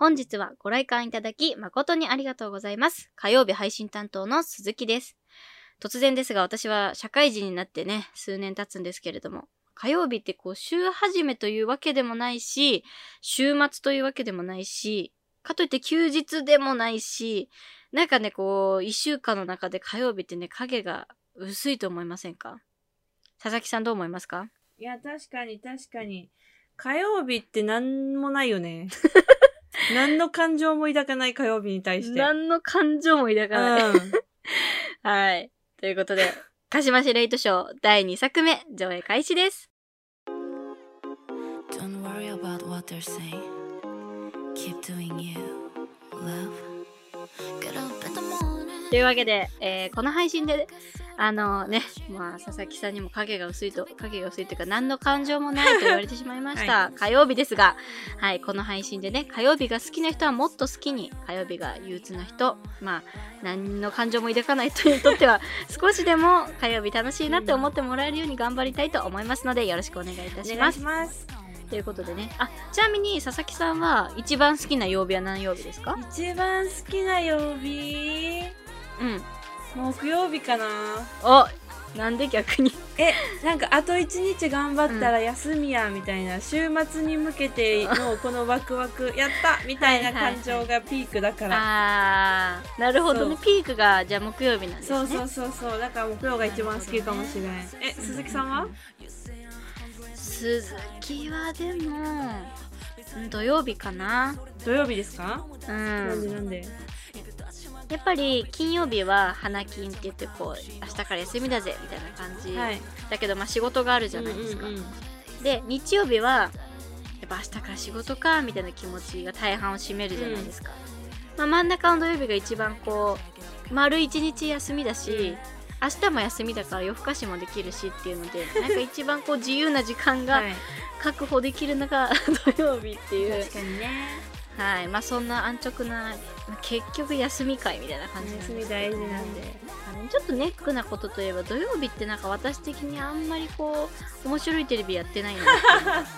本日はご来館いただき誠にありがとうございます。火曜日配信担当の鈴木です。突然ですが私は社会人になってね、数年経つんですけれども、火曜日ってこう週始めというわけでもないし、週末というわけでもないし、かといって休日でもないし、なんかね、こう、一週間の中で火曜日ってね、影が薄いと思いませんか？佐々木さんどう思いますか？いや、確かに確かに。火曜日って何もないよね。何の感情も抱かない火曜日に対して。何の感情も抱かない。うん。はい。ということで、鹿島市レイトショー第2作目上映開始です。Don't worry about what they're saying. Keep doing you, love. Get up in the morning. というわけで、えーこの配信で、あのね、まあ、佐々木さんにも影が薄いと、影が薄いというか、何の感情もないと言われてしまいました。火曜日ですが、はい、この配信でね、火曜日が好きな人はもっと好きに、火曜日が憂鬱な人、まあ、何の感情も抱かない人にとっては、少しでも火曜日楽しいなって思ってもらえるように頑張りたいと思いますので、よろしくお願いいたします。します。ということでね、あ、ちなみに佐々木さんは一番好きな曜日は何曜日ですか？一番好きな曜日うん。木曜日かな。おなんで逆に？えなんかあと一日頑張ったら休みやみたいな、週末に向けてのこのワクワクやった！みたいな感情がピークだから、あーなるほどね。ピークがじゃあ木曜日なんですね。そうそうそうそう。だから木曜が一番好きかもしれない、え鈴木さんは？鈴木はでもうん土曜日かな。土曜日ですか、うなんでんなんで？やっぱり金曜日は花金って言ってこう明日から休みだぜみたいな感じ、はい。だけどまあ仕事があるじゃないですか、うんうんうん。で日曜日はやっぱ明日から仕事かみたいな気持ちが大半を占めるじゃないですか、まあ、真ん中の土曜日が一番こう丸一日休みだし、明日も休みだから夜更かしもできるしっていうので なんか一番こう自由な時間がはい。確保できるのが 土曜日っていう、確かにねはい。まあ、そんな安直なまあ結局休み会みたいな感じです。けど休み大事なんで。あのちょっとネックなことといえば土曜日ってなんか私的にあんまりこう面白いテレビやってないなっ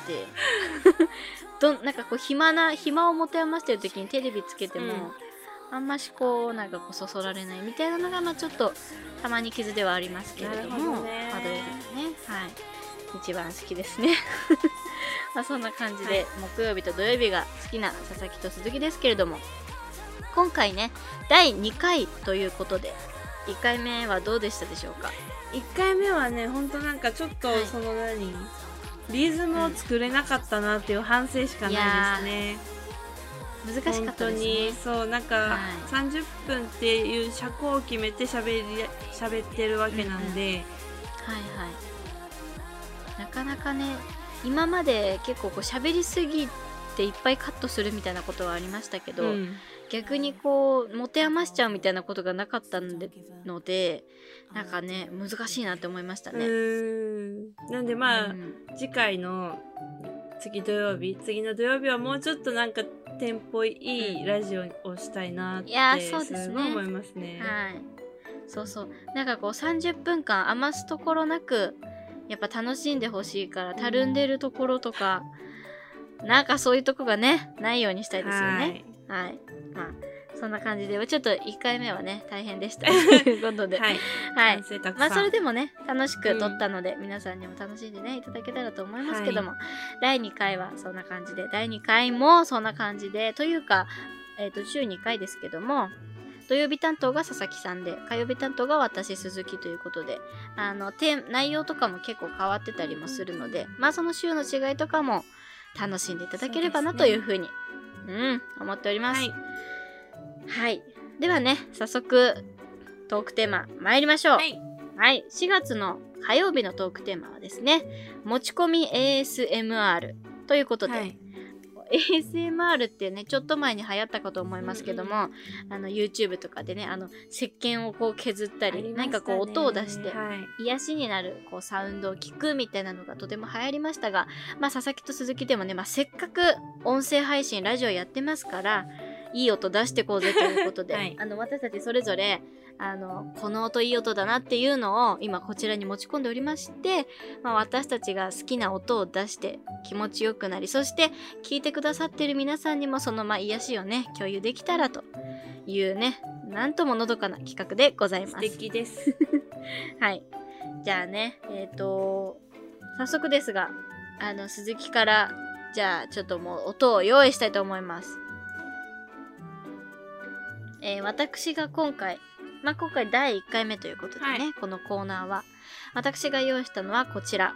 てって。どんなんかこう暇な暇を持て余してる時にテレビつけても、うん。あんましこうなんかこうそそられないみたいなのがまあちょっとたまに傷ではありますけれども。どね。まあ、土曜ね。はい。一番好きですね まあそんな感じで、はい。木曜日と土曜日が好きな佐々木と鈴木ですけれども。今回ね第2回ということで。1回目はどうでしたでしょうか？1回目はねほんとなんかちょっとはい。その何、リズムを作れなかったなっていう反省しかないですね、難しかった本当ですね。にそうなんか、はい。30分っていう尺を決めて喋り喋ってるわけなんで、はいはい。なかなかね今まで結構こう喋りすぎていっぱいカットするみたいなことはありましたけど、うん。逆にこう持て余しちゃうみたいなことがなかったのでなんかね難しいなって思いましたうね。なんでまあ、うん。次回の次土曜日次の土曜日はもうちょっとなんかテンポいいラジオをしたいなっていやそうですね。すごい思いますね。はい。そうそう。なんかこう30分間余すところなくやっぱ楽しんでほしいからたるんでるところとかなんかそういうとこがねないようにしたいですよね。はい。まあ、そんな感じで、ちょっと1回目はね、大変でした。という ことで。はい。はいまあ、それでもね、楽しく撮ったので、皆さんにも楽しんでね、いただけたらと思いますけども、第2回はそんな感じで、第2回もそんな感じで、というか、えっ、と、週2回ですけども、土曜日担当が佐々木さんで、火曜日担当が私、鈴木ということで、あの、テー内容とかも結構変わってたりもするので、まあ、その週の違いとかも楽しんでいただければなというふうに、うん、思っております。はい。はい。ではね、早速、トークテーマ参りましょう。はい。はい。4月の火曜日のトークテーマはですね、持ち込み ASMR ということで、はい。ASMR ってね、ちょっと前に流行ったかと思いますけども、うんあの、YouTube とかでね、あの、石鹸をこう削ったり、何かこう音を出して、はい。癒しになるこうサウンドを聞くみたいなのがとても流行りましたが、まあ、佐々木と鈴木でもね、まあ、せっかく音声配信ラジオやってますからいい音出してこうぜということで、はい。あの私たちそれぞれあの、この音いい音だなっていうのを今こちらに持ち込んでおりまして、まあ、私たちが好きな音を出して気持ちよくなり、そして聞いてくださっている皆さんにもそのまあ癒しをね、共有できたらというね、なんとものどかな企画でござい素ます。敵です。はい。じゃあね、えっ、と、早速ですが、あの、鈴木から、じゃあ、ちょっともう音を用意したいと思います。えー私が今回、まあ、今回第1回目ということでね、はいこのコーナーは、私が用意したのはこちら。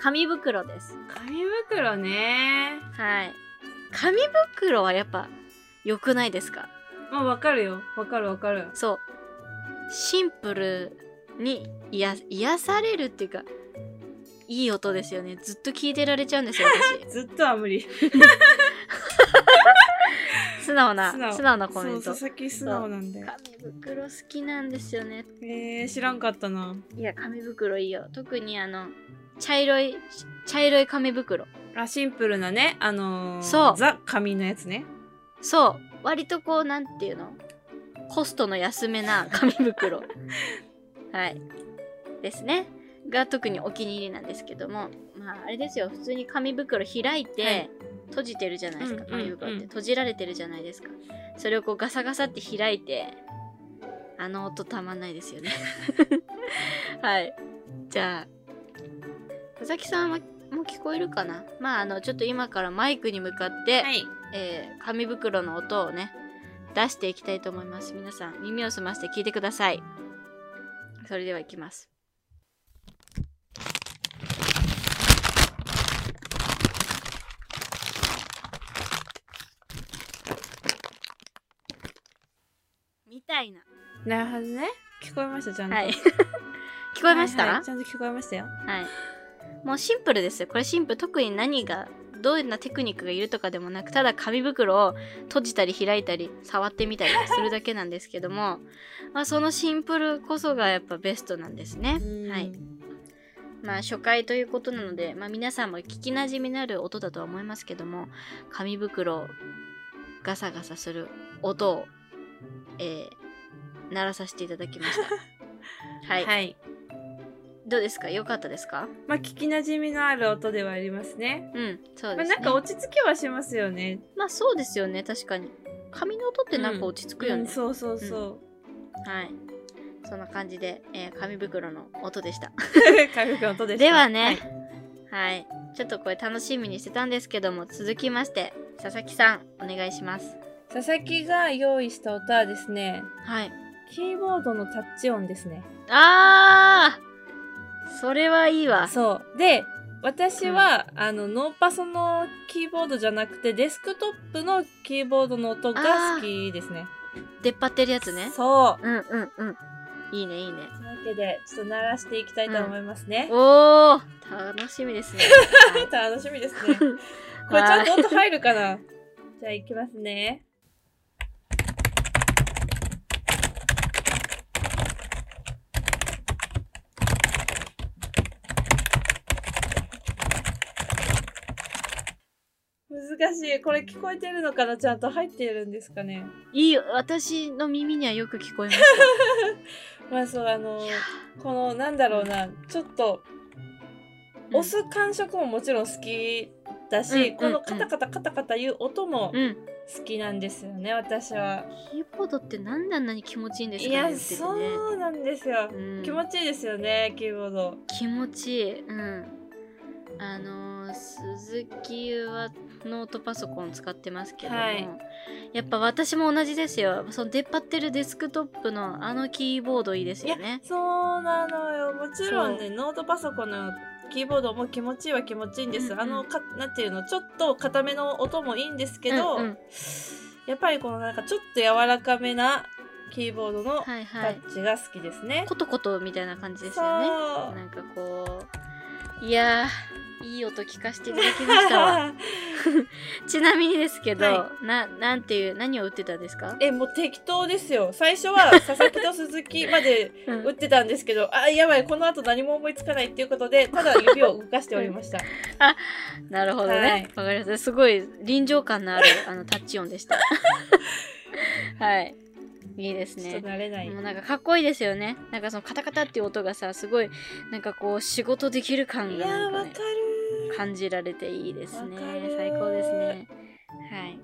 紙袋です。紙袋ね。はい。紙袋はやっぱ良くないですか？まあわかるよ。わかるわかる。そう。シンプルに癒癒されるっていうか、いい音ですよね。ずっと聞いてられちゃうんですよ、私。ずっとは無理。素直な、素直なコメント。佐々木素直なんだよ。紙袋好きなんですよね。えー、知らんかったな。いや、紙袋いいよ。特にあの、茶色い、茶色い紙袋。あ、シンプルなね。あのー、そうザ紙のやつね。そう。割とこう、なんていうの？コストの安めな紙袋。はい。ですね。が特にお気に入りなんですけども。まあ、あれですよ。普通に紙袋開いて、はい閉じてるじゃないですか。うんうんうん紙袋って。閉じられてるじゃないですか。それをこうガサガサって開いて、あの音たまんないですよね。はい。じゃあ、佐々木さんはもう聞こえるかな？まあ、あの、ちょっと今からマイクに向かって、はい。えー紙袋の音をね出していきたいと思います皆さん耳を澄まして聞いてくださいそれではいきますみたいななるほどね。聞こえました、ちゃんと。はい 聞こえました、はいはいちゃんと聞こえましたよ。はい。もうシンプルですよ。これシンプル。特に何が、どういうなテクニックがいるとかでもなく、ただ紙袋を閉じたり開いたり、触ってみたりするだけなんですけども、まあそのシンプルこそがやっぱベストなんですね。はい。まあ初回ということなので、まあ皆さんも聞き馴染みのある音だとは思いますけども、紙袋をガサガサする音を、えー、鳴らさせていただきました。はい。はい。どうですか？良かったですか？まあ、聞き馴染みのある音ではありますね。うん、そうまあ、ですね。なんか落ち着きはしますよね。まあそうですよね、確かに。紙の音ってなんか落ち着くよね。うんそうそうそう。はい。そんな感じで、えー紙袋の音でした。軽く音でした。ではね、はい、ちょっとこれ楽しみにしてたんですけども、続きまして、佐々木さん、お願いします。佐々木が用意した音はですね、はい。キーボードのタッチ音ですね。あーそれはいいわ。そう。で、私は、あの、ノーパソのキーボードじゃなくて、デスクトップのキーボードの音が好きですね。出っ張ってるやつね。そう。うんうんうん。いいね、いいね。というわけで、ちょっと鳴らしていきたいと思いますね。おー楽しみですね。楽しみですね。これちゃんと音入るかな？じゃあ、いきますね。難しい。これ聞こえてるのかな？ちゃんと入ってるんですかね？いいよ、私の耳にはよく聞こえまし まあそう、あのこの、なんだろうな、ちょっと、ー押す感触ももちろん好きだし、うんこのカタカタカタカタいう音もうん。好きなんですよね、私は。キーボードってなんであんなに気持ちいいんですいや、かね言っててねそうなんですよ。うん気持ちいいですよね、キーボード。気持ちいい。うん。あのー、鈴木はノートパソコン使ってますけども、はいやっぱ私も同じですよ。その出っ張ってるデスクトップのあのキーボードいいですよね。そうなのよ。もちろんね、ノートパソコンのキーボードも気持ちいいは気持ちいいんです。うんうんあのか、なんていうの、ちょっと硬めの音もいいんですけど、うんうんやっぱりこのなんかちょっと柔らかめなキーボードのタはいはい。ッチが好きですね。コトコトみたいな感じですよね。なんかこう、いやー、いい音聞かせていただきましたわ。ちなみにですけど、はな、なんていう、何を売ってたんですか？え、もう適当ですよ。最初は 佐々木と鈴木までうん打ってたんですけど、あ、やばい、この後何も思いつかないっていうことで、ただ指を動かしておりました。なるほどね。わ、はいかりました。すごい臨場感のあるあのタッチ音でした。はい。いいですちょっとね。慣れない。もうなんかかっこいいですよね。なんかそのカタカタっていう音がさ、すごい、なんかこう仕事できる感いがなんか、ねやーわか、る感じられていいですね。最高ですね。はい。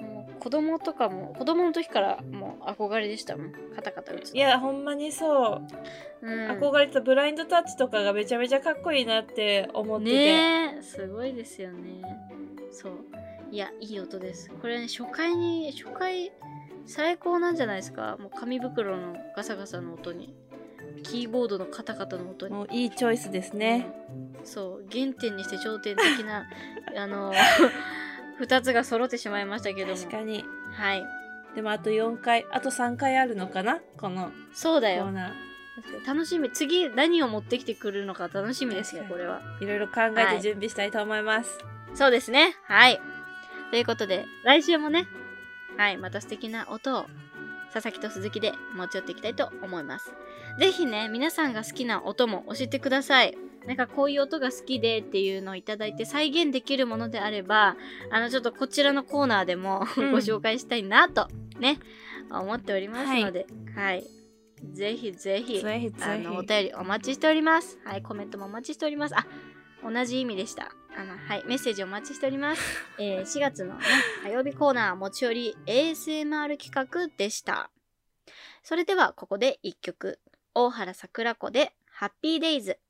もう子供とかも、子供の時からもう憧れでしたもん。カタカタ打つの。いやほんまにそう、うん、憧れてたブラインドタッチとかがめちゃめちゃかっこいいなって思ってて、ねえすごいですよねそういやいい音ですこれね初回に初回最高なんじゃないですか？もう紙袋のガサガサの音に。キーボードのカタカタの音に。もういいチョイスですね、そう。原点にして頂点的な あの2つが揃ってしまいましたけども。確かに。はい。でもあと4回あと3回あるのかな？このコそうだよ。ーナ楽しみ次何を持ってきてくるのか楽しみですよこれは。ーいろいろ考えて準備したいと思います、そうですね。はい。ということで、来週もね、はい、また素敵な音を佐々木と鈴木で持ち寄っていきたいと思います。ぜひね、皆さんが好きな音も教えてください。なんかこういう音が好きでっていうのをいただいて再現できるものであれば、あのちょっとこちらのコーナーでもごうん紹介したいなとね、思っておりますので、はい。ぜひぜひ、ぜひぜひあのお便りお待ちしております。はい、コメントもお待ちしております。あ、同じ意味でした。あの、はい、メッセージお待ちしております。えー4月のね、火曜日コーナー持ち寄り ASMR 企画でした。それではここで一曲、大原桜子でハッピーデイズ。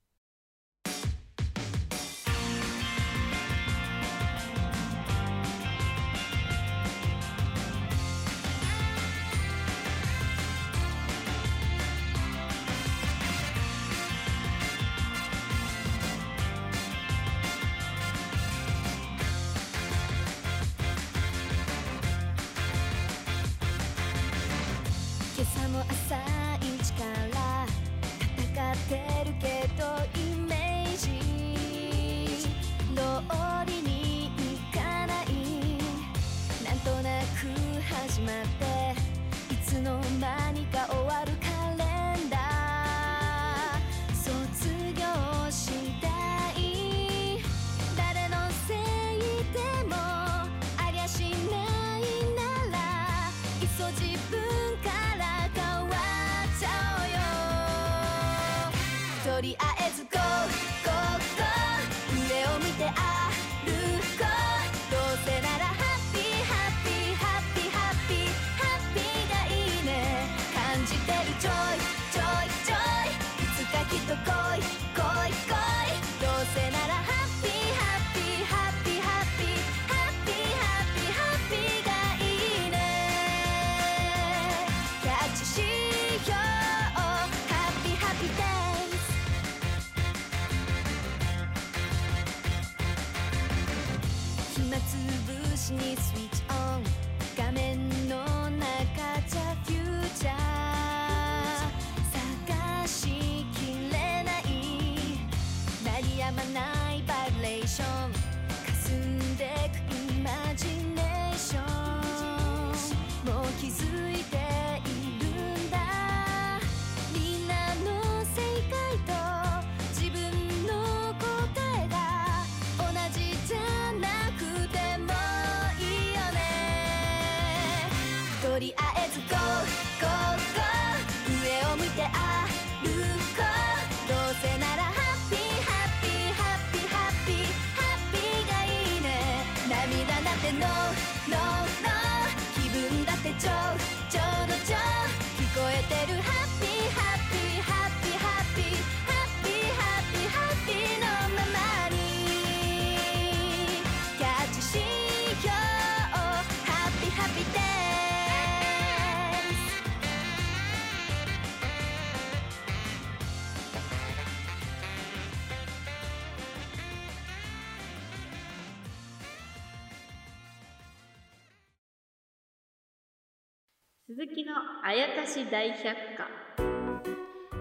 分鈴木のあやかし大百科、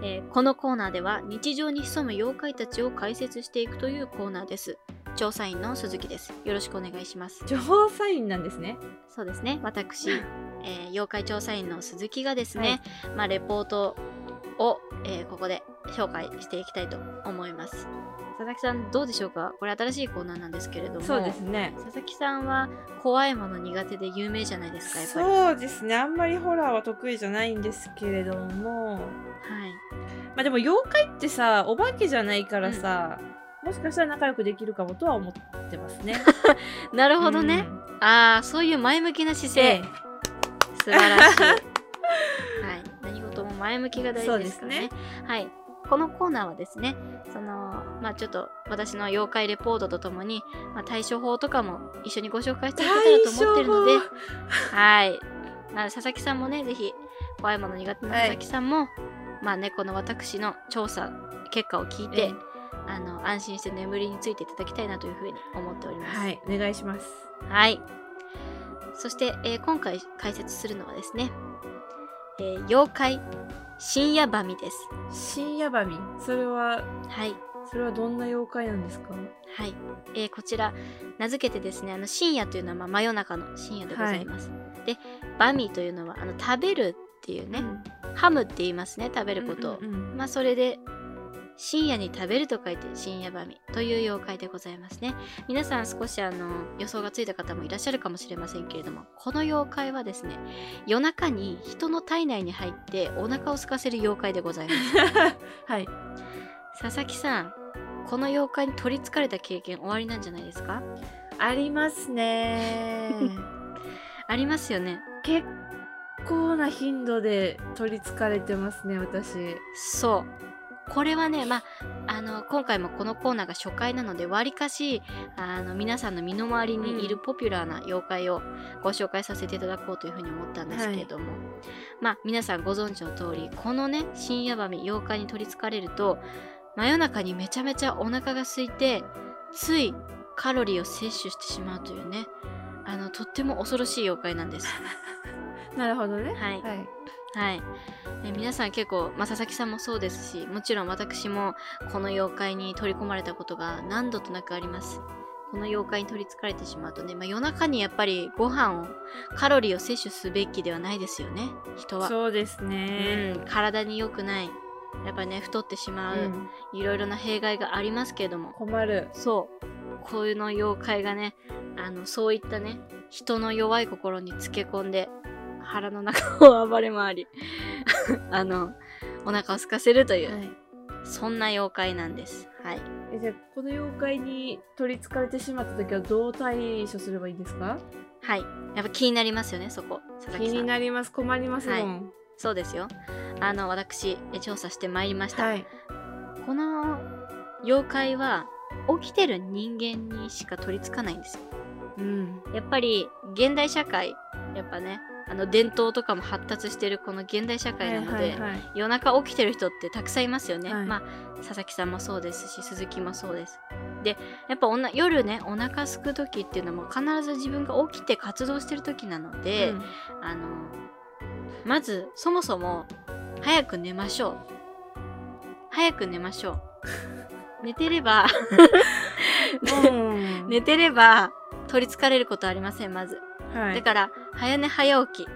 えーこのコーナーでは日常に潜む妖怪たちを解説していくというコーナーです。調査員の鈴木です。よろしくお願いします。調査員なんですね。そうですね。私、えー妖怪調査員の鈴木がですね、まあ、レポートを、えーここで紹介していきたいと思います佐々木さんどうでしょうか？これ新しいコーナーなんですけれども。そうですね。佐々木さんは怖いもの苦手で有名じゃないですかやっぱり。そうですね。あんまりホラーは得意じゃないんですけれども。はい。まあでも妖怪ってさお化けじゃないからさ、もしかしたら仲良くできるかもとは思ってますね。なるほどね、うん。ああそういう前向きな姿勢、え素晴らしい。はい。何事も前向きが大事ですからね。そうですはいこのコーナーはですねそのまあちょっと私の妖怪レポートとともに、まあ、対処法とかも一緒にご紹介していけたらと思ってるのではい、まあ、佐々木さんもねぜひ怖いもの苦手な佐々木さんも、まあねこの私の調査結果を聞いて、ええあの安心して眠りについていただきたいなというふうに思っております。はいお願いします。はい。そして、えー今回解説するのはですね、えー妖怪深夜バミです。深夜バミ？それははい。それはどんな妖怪なんですか？はい。えーこちら、名付けてですね、あの深夜というのは、まあ、真夜中の深夜でございます。で、バミというのは、あの食べるっていうね、ハムって言いますね、食べることを。うんうんうんまあそれで深夜に食べると書いて深夜バミという妖怪でございますね。皆さん少しあの予想がついた方もいらっしゃるかもしれませんけれどもこの妖怪はですね夜中に人の体内に入ってお腹を空かせる妖怪でございます。はい。佐々木さんこの妖怪に取りつかれた経験終わりなんじゃないですか？ありますね。ありますよね。結構な頻度で取りつかれてますね私。そうこれはね、まあ、あの今回もこのコーナーが初回なのでわりかしあの皆さんの身の回りにいるポピュラーな妖怪をご紹介させていただこうというふうに思ったんですけれども、まあ皆さんご存知の通りこのね深夜バミ妖怪に取りつかれると真夜中にめちゃめちゃお腹が空いてついカロリーを摂取してしまうというねあのとっても恐ろしい妖怪なんです。なるほどね。はい。はいはい、え皆さん結構、まあ、佐々木さんもそうですしもちろん私もこの妖怪に取り込まれたことが何度となくあります。この妖怪に取りつかれてしまうとね、まあ、夜中にやっぱりご飯をカロリーを摂取すべきではないですよね人は。そうですね。うん。体に良くない。やっぱりね太ってしまう、うん。いろいろな弊害がありますけれども。困る。そう。こういうの妖怪がねあのそういったね人の弱い心につけ込んで腹の中を暴れ回り あのお腹を空かせるという、はい。そんな妖怪なんです。はい。えじゃあこの妖怪に取りつかれてしまった時はどう対処すればいいんですか？はい。やっぱ気になりますよねそこ。気になります。困りますもん。そうですよ。あの私え調査してまいりました、はい。この妖怪は起きてる人間にしか取り付かないんですよ。うん。やっぱり現代社会やっぱねあの伝統とかも発達してるこの現代社会なので、はいはいはい。夜中起きてる人ってたくさんいますよね、はい。まあ佐々木さんもそうですし鈴木もそうです。でやっぱおな夜ねお腹空く時っていうのも必ず自分が起きて活動してる時なので、うん。あのまずそもそも早く寝ましょう。早く寝ましょう。寝てれば うん。寝てれば取りつかれることありませんまず。はい。だから早寝早起き、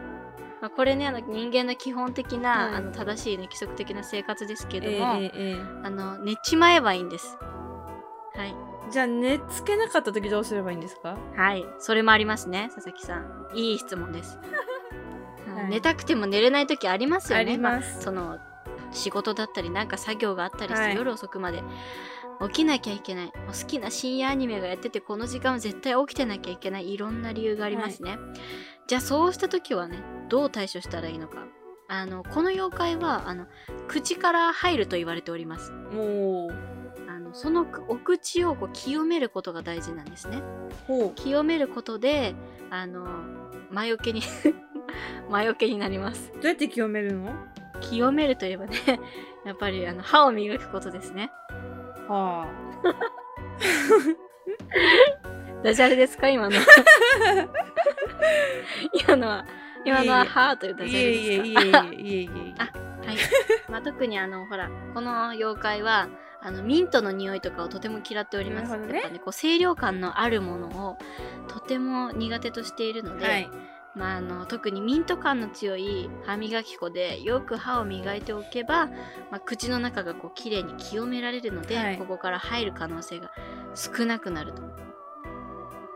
まあ、これねあの人間の基本的な、はいあの正しい、ね、規則的な生活ですけえども、えええあの寝ちまえばいいんです。はい。じゃあ寝つけなかった時どうすればいいんですか？はい。それもありますね佐々木さん。いい質問です、はい。寝たくても寝れない時ありますよね。あります。あその仕事だったりなんか作業があったりして、はい。夜遅くまで起きなきゃいけない。もう好きな深夜アニメがやっててこの時間は絶対起きてなきゃいけない。いろんな理由がありますね、じゃあそうした時はねどう対処したらいいのか。あのこの妖怪はあの口から入ると言われております。もうあのそのお口をこう清めることが大事なんですね。ほ清めることであの魔除けに 魔除けになります。うどうやって清めるの？清めるといえばね やっぱりあの歯を磨くことですね。は ダジャレですか？今の。今のは今のは歯というあダジャレいえいえですかいえいえいえいえ。あはい、まあ、特にあのほらこの妖怪はあのミントの匂いとかをとても嫌っております、ね。やっぱねこう清涼感のあるものをとても苦手としているので、はい。まあ、あの特にミント感の強い歯磨き粉でよく歯を磨いておけば、まあ、口の中がこう綺麗に清められるので、はい。ここから入る可能性が少なくなると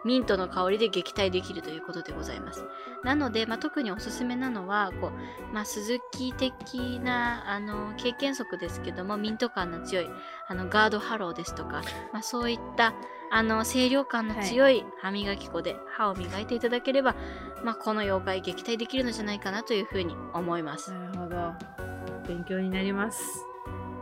ミントの香りで撃退できるということでございます。なので、まあ、特におすすめなのはこう、まあ、鈴木的なあの経験則ですけどもミント感の強いあのガードハローですとか、まあ、そういったあの清涼感の強い歯磨き粉で歯を磨いていただければ、まあ、この妖怪撃退できるのじゃないかなというふうに思います。なるほど。勉強になります。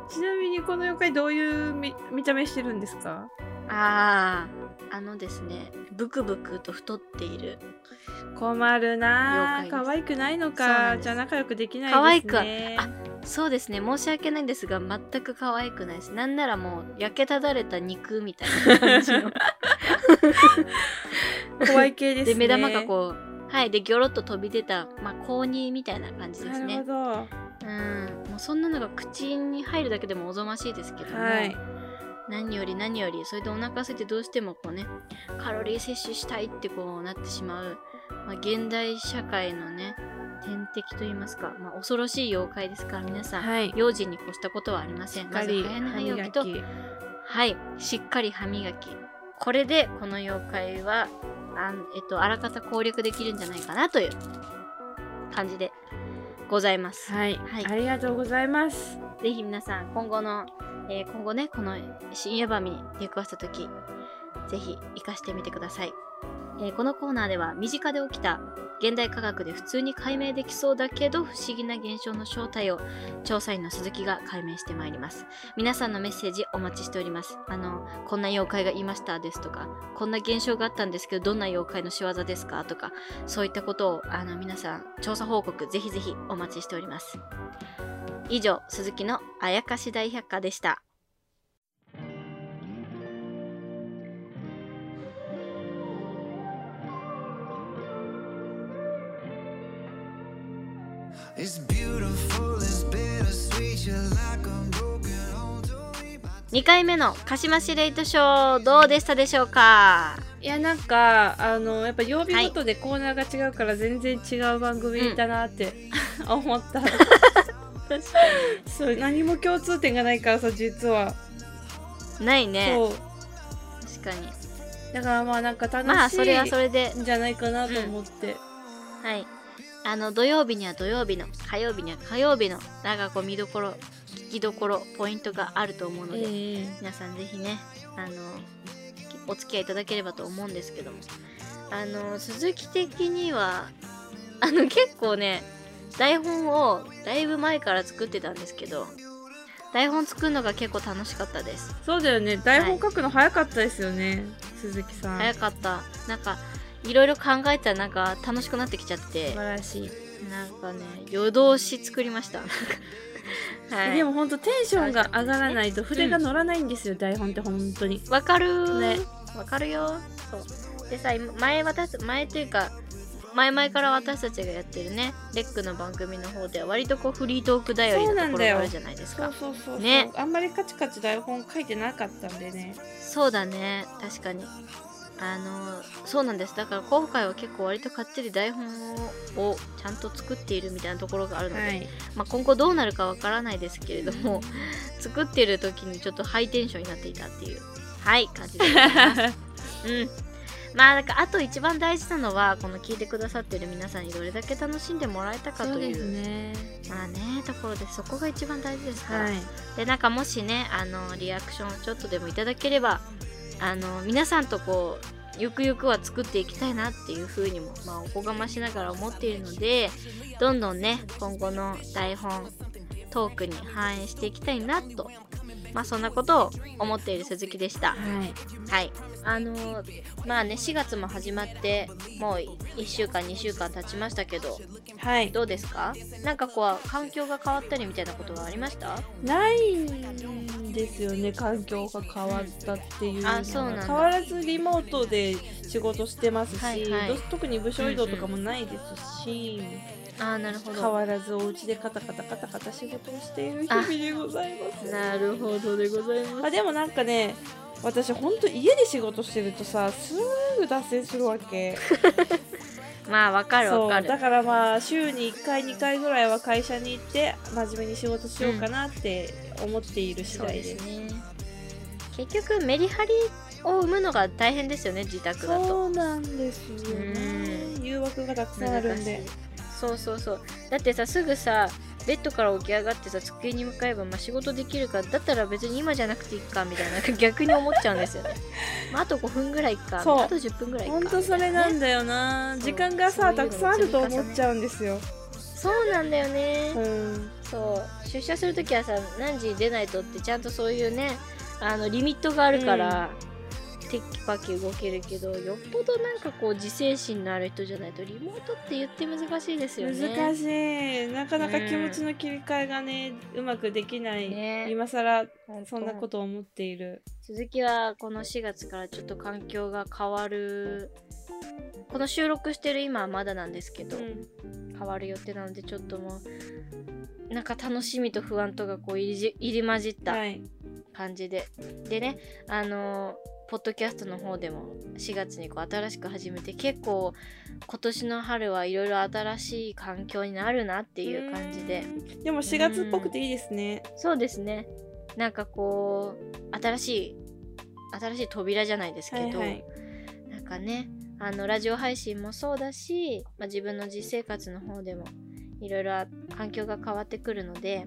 ちなみにこの妖怪どういう見見た目してるんですか？ああ、あのですね、ブクブクと太っている。困るな可愛くないのかじゃあ仲良くできないですね可愛くはそうですね、申し訳ないんですが、全く可愛くないです。なんならもう、焼けただれた肉みたいな感じの。怖い系ですねで、目玉がこう、はい、で、ギョロッと飛び出た、まあ、高2みたいな感じですねなるほ。どはうん、もうそんなのが口に入るだけでもおぞましいですけども、い何より何よりそれでお腹空いてどうしてもこうねカロリー摂取したいってこうなってしまう、まあ、現代社会のね天敵と言いますか、まあ、恐ろしい妖怪ですから皆さん、はい。用心に越したことはありません。まず早寝歯早起きとはい。しっかり歯磨き。これでこの妖怪はあん、えっと、あらかた攻略できるんじゃないかなという感じでございます。はい、はい。ありがとうございます。ぜひ皆さん今後の、えー今後ねこの深夜番に出くわした時ぜひ活かしてみてください、えーこのコーナーでは身近で起きた現代科学で普通に解明できそうだけど不思議な現象の正体を調査員の鈴木が解明してまいります。皆さんのメッセージお待ちしております。あのこんな妖怪がいましたですとかこんな現象があったんですけどどんな妖怪の仕業ですかとかそういったことをあの皆さん調査報告ぜひぜひお待ちしております。以上鈴木のあやかし大百科でした。2回目の鹿島市レイトショーどうでしたでしょうか？いやなんかあのやっぱ曜日ごとでコーナーが違うから全然違う番組だなって、思ったそう何も共通点がないからさ実は、ないね。そう。確かに。だからまあなんか楽しいまあそれはそれで。んじゃないかなと思って、はい。あの土曜日には土曜日の火曜日には火曜日のなんかこう見どころ聞きどころポイントがあると思うので、ええ。皆さんぜひねあのお付き合いいただければと思うんですけども。あの鈴木的にはあの結構ね台本をだいぶ前から作ってたんですけど台本作るのが結構楽しかったです。そうだよね。台本書くの早かったですよね、鈴木さん。早かった。なんかいろいろ考えたらなんか楽しくなってきちゃって素晴らしい、なんかね夜通し作りました。はい。でもほんとテンションが上がらないと筆が乗らないんですよ、台本って本当に。わかるー。ね。わかるよそう。でさ今前私前というか前々から私たちがやってるねレックの番組の方では割とこうフリートーク頼りそうなんだよ。なところがあるじゃないですそうかそうそうそう、ね。あんまりカチカチ台本書いてなかったんでね。そうだね。確かに。あのそうなんです。だから今回は結構割とかっちり台本をちゃんと作っているみたいなところがあるので、はい。まあ、今後どうなるかわからないですけれども 作ってる時にちょっとハイテンションになっていたっていうはい感じでございます。うんまあなんかあと一番大事なのはこの聞いてくださってる皆さんにどれだけ楽しんでもらえたかという。ね。まあねところでそこが一番大事ですから、はい。でなんかもしねあのリアクションをちょっとでもいただければあの皆さんとこうゆくゆくは作っていきたいなっていう風にも、まあ、おこがましながら思っているのでどんどんね今後の台本トークに反映していきたいなとまあそんなことを思っている鈴木でした。はい。はい。あのーまあね4月も始まってもう1週間2週間経ちましたけどはい。どうですか？なんかこう環境が変わったりみたいなことはありました？ないんですよね環境が変わったっていうのは。あそうなんだ。変わらずリモートで仕事してますし、はいはい。ど特に部署移動とかもないですし、ああなるほ変どわらずお家でカタカタカタカタ仕事をしている日々でございます。なるほどでございます。あでもなんかね私ほんと家で仕事してるとさすぐ脱線するわけ。まあわかるわかる。だからまあ週に1回2回ぐらいは会社に行って真面目に仕事しようかなって思っている次第です,、ですね。結局メリハリを生むのが大変ですよね自宅だと。そうなんですよね。誘惑がたくさんあるんでそうそうそう。だってさすぐさベッドから起き上がってさ机に向かえば、まあ、仕事できるからだったら別に今じゃなくていいかみたいな逆に思っちゃうんですよね、まあ、あと5分ぐらいか。あと10分ぐらいかほんとそれなんだよな。そう時間がさたくさんあると思っちゃうんですよ。そうなんだよね、うん。そう。出社するときはさ何時に出ないとってちゃんとそういうねあのリミットがあるから、テキパキ動けるけどよっぽどなんかこう自制心のある人じゃないとリモートって言って難しいですよね。難しい。なかなか気持ちの切り替えがね、うまくできない、ね。今更そんなことを思っている。続きはこの4月からちょっと環境が変わる。この収録してる今はまだなんですけど、うん。変わる予定なのでちょっともうなんか楽しみと不安とがこう入りじ入り混じったはい。感じで、でねあのーポッドキャストの方でも4月にこう新しく始めて結構今年の春はいろいろ新しい環境になるなっていう感じで。でも4月っぽくていいですね。そうですね。なんかこう新しい新しい扉じゃないですけど、はいはい。なんかねあのラジオ配信もそうだし、まあ、自分の実生活の方でもいろいろ環境が変わってくるので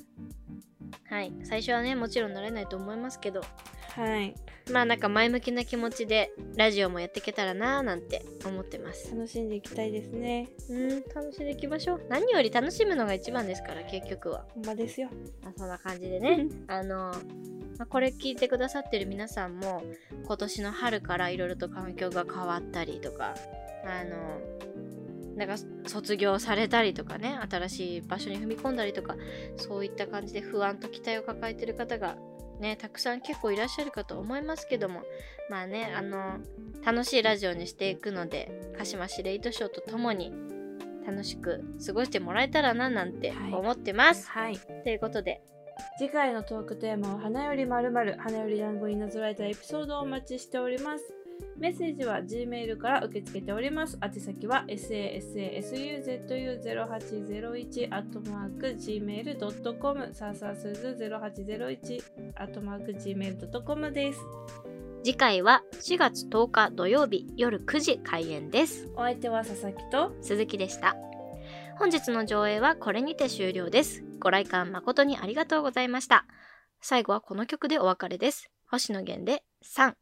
はい。最初はねもちろん慣れないと思いますけど。はいまあなんか前向きな気持ちでラジオもやっていけたらなーなんて思ってます。楽しんでいきたいですね。うん楽しんでいきましょう。何より楽しむのが一番ですから結局は。ほんまですよ。まあ、そんな感じでね。あの、まあこれ聞いてくださってる皆さんも今年の春からいろいろと環境が変わったりとかあのなんか卒業されたりとかね新しい場所に踏み込んだりとかそういった感じで不安と期待を抱えてる方がねたくさん結構いらっしゃるかと思いますけどもまあねあの楽しいラジオにしていくので鹿島司令図書とともに楽しく過ごしてもらえたらななんてはい。思ってます。はい。ということで。次回のトークテーマは花よりまるまる花より団子になぞらえたエピソードをお待ちしておりますメッセージは Gmail から受け付けております。宛先は sasasuzu0801 アットマーク gmail.com さあさあすず0801アットマーク gmail.com です。次回は4月10日土曜日夜9時開演です。お相手は佐々木と鈴木でした。本日の上映はこれにて終了です。ご来館誠にありがとうございました。最後はこの曲でお別れです。星野源で3